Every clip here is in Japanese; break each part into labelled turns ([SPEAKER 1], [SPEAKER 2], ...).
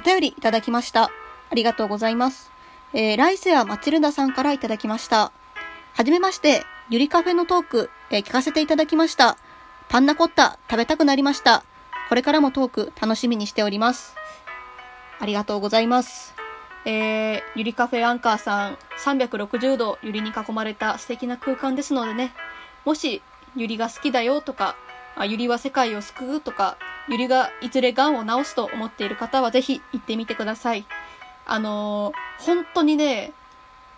[SPEAKER 1] お便りいただきました。ありがとうございます。えー、ライセア・マチルダさんからいただきました。はじめまして、ゆりカフェのトーク、えー聞かせていただきました。パンナコッタ食べたくなりました。これからもトーク楽しみにしております。ありがとうございます。えー、ゆりカフェアンカーさん、360度ゆりに囲まれた素敵な空間ですのでね、もし、ゆりが好きだよとか、あゆりは世界を救うとか、ゆりがいずれ癌を治すと思っている方はぜひ行ってみてください。あのー本当にね、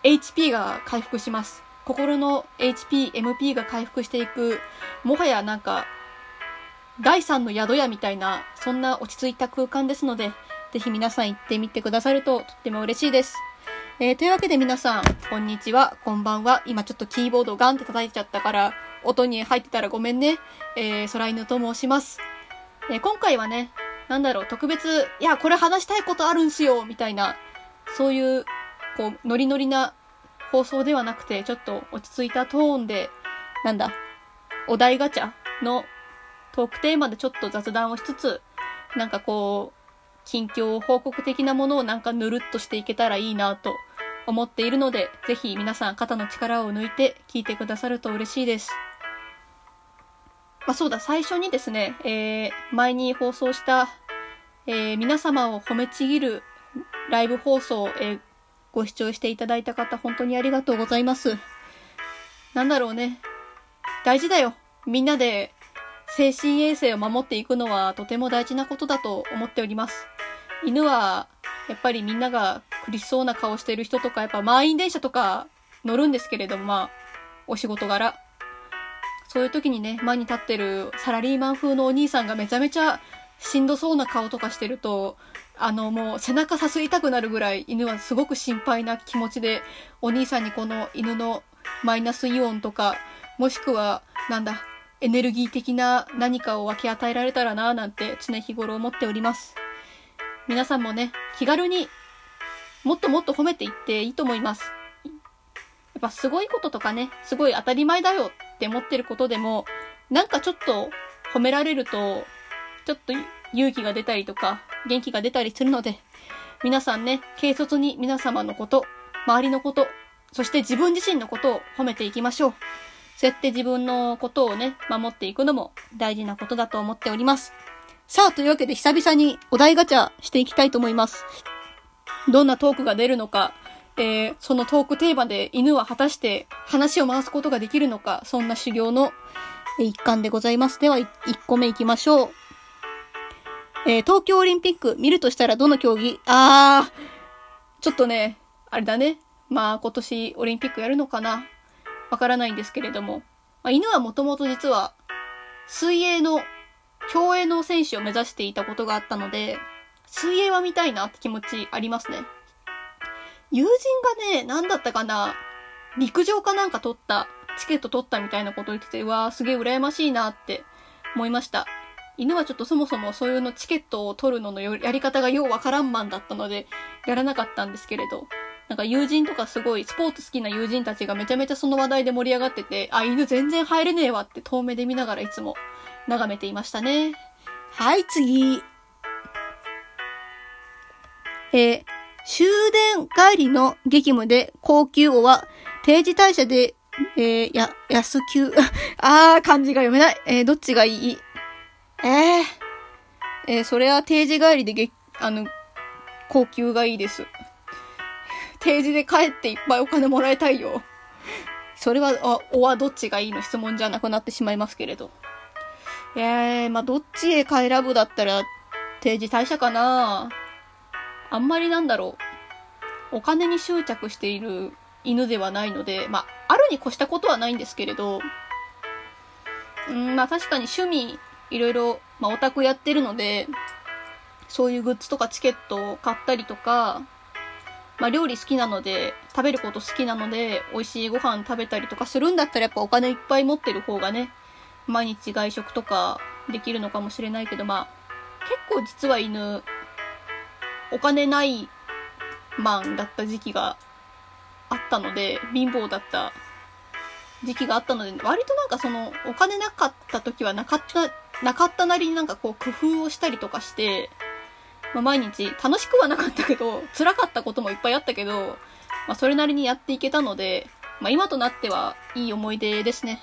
[SPEAKER 1] HP が回復します。心の HP、MP が回復していく、もはやなんか、第三の宿屋みたいな、そんな落ち着いた空間ですので、ぜひ皆さん行ってみてくださるととっても嬉しいです。えー、というわけで皆さん、こんにちは、こんばんは。今ちょっとキーボードガンって叩いちゃったから、音に入ってたらごめんね。えー、空犬と申します。えー今回はね、なんだろう、特別、いや、これ話したいことあるんすよ、みたいな、そういう、こう、ノリノリな放送ではなくて、ちょっと落ち着いたトーンで、なんだ、お題ガチャのトークテーマでちょっと雑談をしつつ、なんかこう、近況報告的なものをなんかぬるっとしていけたらいいなと思っているので、ぜひ皆さん肩の力を抜いて聞いてくださると嬉しいです。まあそうだ、最初にですね、えー、前に放送した、えー、皆様を褒めちぎるライブ放送、えーご視聴していただいた方、本当にありがとうございます。なんだろうね。大事だよ。みんなで精神衛生を守っていくのはとても大事なことだと思っております。犬は、やっぱりみんなが苦しそうな顔してる人とか、やっぱ満員電車とか乗るんですけれども、まあ、お仕事柄。そういう時にね、前に立ってるサラリーマン風のお兄さんがめちゃめちゃしんどそうな顔とかしてると、あのもう背中さすりたくなるぐらい犬はすごく心配な気持ちで、お兄さんにこの犬のマイナスイオンとか、もしくは、なんだ、エネルギー的な何かを分け与えられたらなぁなんて常日頃思っております。皆さんもね、気軽にもっともっと褒めていっていいと思います。ぱすごいこととかね、すごい当たり前だよって思ってることでも、なんかちょっと褒められると、ちょっと勇気が出たりとか、元気が出たりするので、皆さんね、軽率に皆様のこと、周りのこと、そして自分自身のことを褒めていきましょう。そうやって自分のことをね、守っていくのも大事なことだと思っております。さあ、というわけで久々にお題ガチャしていきたいと思います。どんなトークが出るのか、えー、そのトークテーマで犬は果たして話を回すことができるのか、そんな修行の一環でございます。では、1個目いきましょう。えー東京オリンピック見るとしたらどの競技？あー、ちょっとね、あれだね。まあ今年オリンピックやるのかな？わからないんですけれども。まあ、犬はもともと実は水泳の、競泳の選手を目指していたことがあったので、水泳は見たいなって気持ちありますね。友人がね、何だったかな？陸上かなんか取った、チケット取ったみたいなこと言ってて、うわーすげえ羨ましいなって思いました。犬はちょっとそもそもそういうのチケットを取るののやり方がようわからんマンだったので、やらなかったんですけれど、なんか友人とかすごいスポーツ好きな友人たちがめちゃめちゃその話題で盛り上がってて、あ、犬全然入れねえわって遠目で見ながらいつも眺めていましたね。はい、次。えー終電帰りの激務で高級王は定時退社で、えーや、安級、あー、漢字が読めない。えーどっちがいい？えー、えーそれは定時帰りでげ、あの、高級がいいです。定時で帰っていっぱいお金もらいたいよ。それは、あ、おはどっちがいいの質問じゃなくなってしまいますけれど。えー、まあ、どっちへ帰らぶだったら、定時退社かなあんまりなんだろう。お金に執着している犬ではないので、まあ、あるに越したことはないんですけれど、うん、まあ確かに趣味、いろいろ、まあオタクやってるので、そういうグッズとかチケットを買ったりとか、まあ料理好きなので、食べること好きなので、美味しいご飯食べたりとかするんだったらやっぱお金いっぱい持ってる方がね、毎日外食とかできるのかもしれないけど、まあ、結構実は犬、お金ないマンだった時期があったので、貧乏だった時期があったので、割となんかその、お金なかった時はなかった、なかったなりになんかこう工夫をしたりとかして、まあ、毎日楽しくはなかったけど、辛かったこともいっぱいあったけど、まあ、それなりにやっていけたので、まあ、今となってはいい思い出ですね。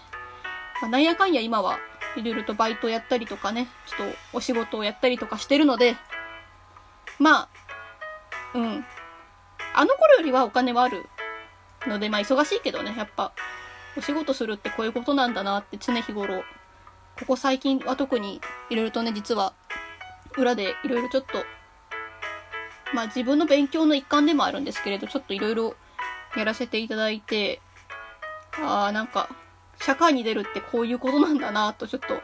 [SPEAKER 1] まあ、なんやかんや今はいろいろとバイトやったりとかね、ちょっとお仕事をやったりとかしてるので、まあ、うん。あの頃よりはお金はあるので、まあ忙しいけどね、やっぱ、お仕事するってこういうことなんだなって常日頃、ここ最近は特にいろいろとね、実は、裏でいろいろちょっと、まあ自分の勉強の一環でもあるんですけれど、ちょっといろいろやらせていただいて、ああ、なんか、社会に出るってこういうことなんだなとちょっと、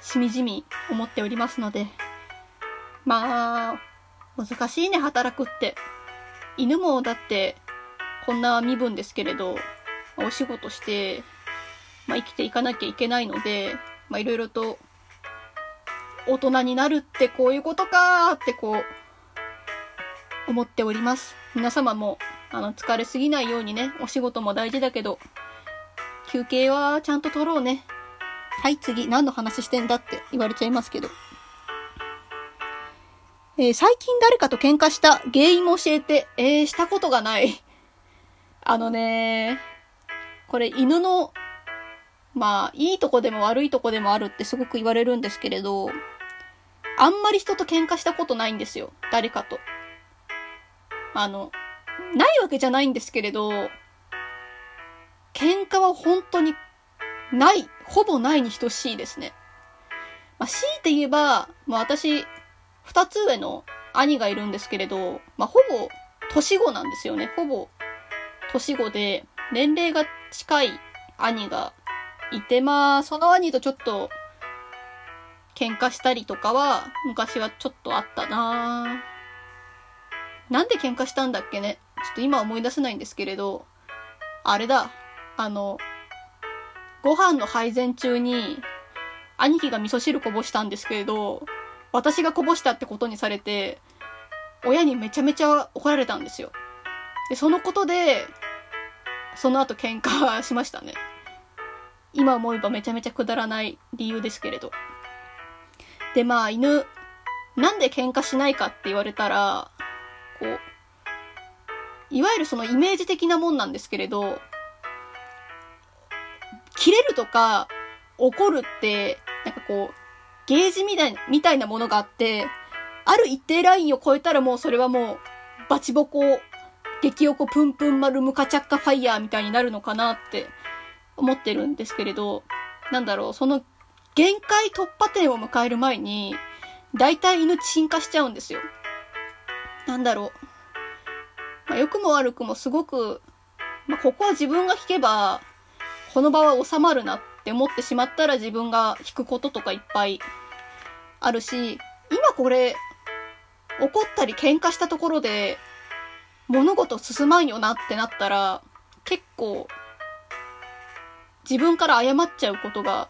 [SPEAKER 1] しみじみ思っておりますので、まあ、難しいね、働くって。犬もだって、こんな身分ですけれど、お仕事して、まあ、生きていかなきゃいけないので、まあ、いろいろと、大人になるってこういうことかーってこう、思っております。皆様も、あの、疲れすぎないようにね、お仕事も大事だけど、休憩はちゃんと取ろうね。はい、次、何の話してんだって言われちゃいますけど。えー、最近誰かと喧嘩した原因も教えて、えー、したことがない。あのねこれ犬の、まあ、いいとこでも悪いとこでもあるってすごく言われるんですけれど、あんまり人と喧嘩したことないんですよ。誰かと。あの、ないわけじゃないんですけれど、喧嘩は本当にない、ほぼないに等しいですね。まあ、強いて言えば、まあ私、二つ上の兄がいるんですけれど、まあ、ほぼ年子なんですよね。ほぼ年子で、年齢が近い兄がいて、まあ、その兄とちょっと、喧嘩したりとかは、昔はちょっとあったな。なんで喧嘩したんだっけね？ちょっと今思い出せないんですけれど、あれだ、あの、ご飯の配膳中に、兄貴が味噌汁こぼしたんですけれど、私がこぼしたってことにされて、親にめちゃめちゃ怒られたんですよ。で、そのことで、その後喧嘩しましたね。今思えばめちゃめちゃくだらない理由ですけれど。で、まあ、犬、なんで喧嘩しないかって言われたら、こう、いわゆるそのイメージ的なもんなんですけれど、切れるとか怒るって、なんかこう、ゲージみたいみたいなものがあって、ある一定ラインを超えたらもうそれはもう、バチボコ、激おこプンプン丸ムカチャッカファイヤーみたいになるのかなって思ってるんですけれど、なんだろう、その限界突破点を迎える前に、大体犬進化しちゃうんですよ。なんだろう。まあ、良くも悪くもすごく、まあ、ここは自分が引けば、この場は収まるなっって思ってしまったら自分が引くこととかいっぱいあるし、今これ、怒ったり喧嘩したところで、物事進まんよなってなったら、結構、自分から謝っちゃうことが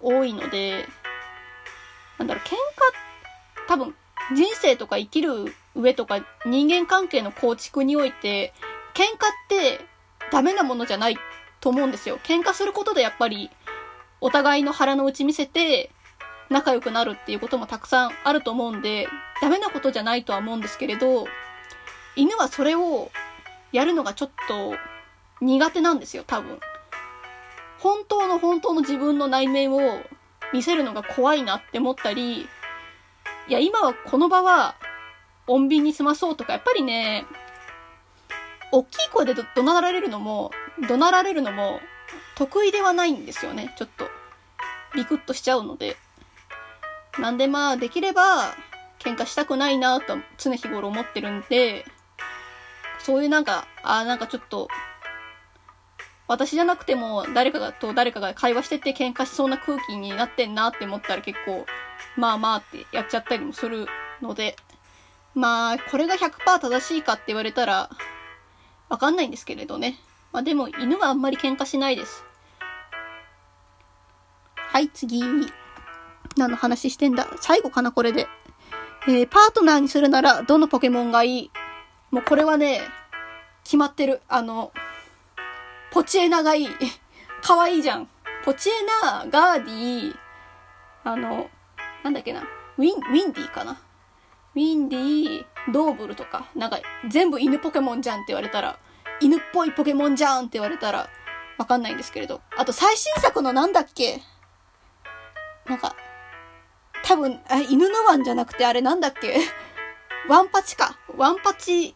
[SPEAKER 1] 多いので、なんだろう、喧嘩、多分、人生とか生きる上とか人間関係の構築において、喧嘩ってダメなものじゃないと思うんですよ。喧嘩することでやっぱりお互いの腹の内見せて、仲良くなるっていうこともたくさんあると思うんで、ダメなことじゃないとは思うんですけれど、犬はそれをやるのがちょっと苦手なんですよ、多分。本当の本当の自分の内面を見せるのが怖いなって思ったり、いや、今はこの場は穏便に済まそうとか、やっぱりね、大きい声で怒鳴られるのも、怒鳴られるのも得意ではないんですよね、ちょっと。ビクッとしちゃうので。なんでまあ、できれば、喧嘩したくないなと常日頃思ってるんで、そういうなんか、あなんかちょっと、私じゃなくても誰かと誰かが会話してて喧嘩しそうな空気になってんなって思ったら結構、まあまあってやっちゃったりもするので、まあ、これが100%正しいかって言われたら、わかんないんですけれどね。まあでも犬はあんまり喧嘩しないです。はい、次。何の話してんだ？最後かな、これで。えー、パートナーにするなら、どのポケモンがいい？もうこれはね、決まってる。あの、ポチエナがいい。かわいいじゃん。ポチエナ、ガーディーあの、なんだっけな。ウィン、ウィンディーかな。ウィンディー、ドーブルとか、なんか全部犬ポケモンじゃんって言われたら、犬っぽいポケモンじゃんって言われたら、わかんないんですけれど。あと最新作のなんだっけ？なんか、多分、あ、犬のワンじゃなくてあれなんだっけ？ワンパチか。ワンパチ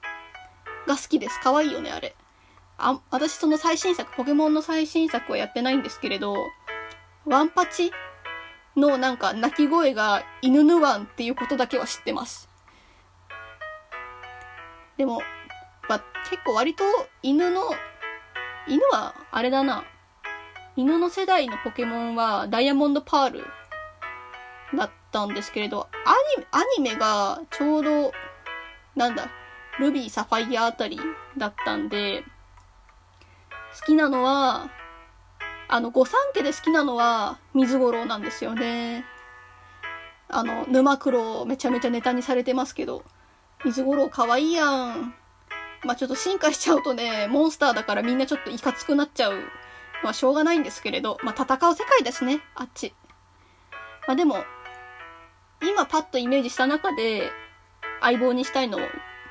[SPEAKER 1] が好きです。可愛いよね、あれ。あ、私その最新作、ポケモンの最新作はやってないんですけれど、ワンパチのなんか鳴き声が犬ぬワンっていうことだけは知ってます。でも、結構割と犬の、犬はあれだな。犬の世代のポケモンはダイヤモンドパールだったんですけれど、アニメ、アニメがちょうど、なんだ、ルビー、サファイアあたりだったんで、好きなのは、あの、御三家で好きなのは水五郎なんですよね。あの、沼黒めちゃめちゃネタにされてますけど、水五郎かわいいやん。まあちょっと進化しちゃうとね、モンスターだからみんなちょっといかつくなっちゃう。まあしょうがないんですけれど、まあ戦う世界だしね、あっち。まあでも、今パッとイメージした中で、相棒にしたいの、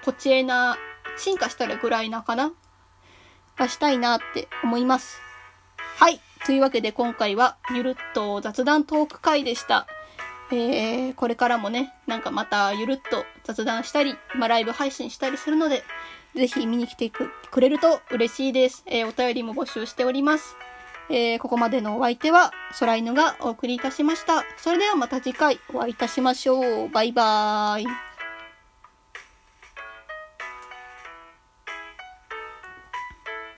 [SPEAKER 1] こっちへな、進化したらぐらいなかな？がしたいなって思います。はい。というわけで今回はゆるっと雑談トーク会でした。えー、これからもね、なんかまたゆるっと雑談したり、まあ、ライブ配信したりするので、ぜひ見に来てくれると嬉しいです。えー、お便りも募集しております。えー、ここまでのお相手は、空犬がお送りいたしました。それではまた次回お会いいたしましょう。バイバーイ。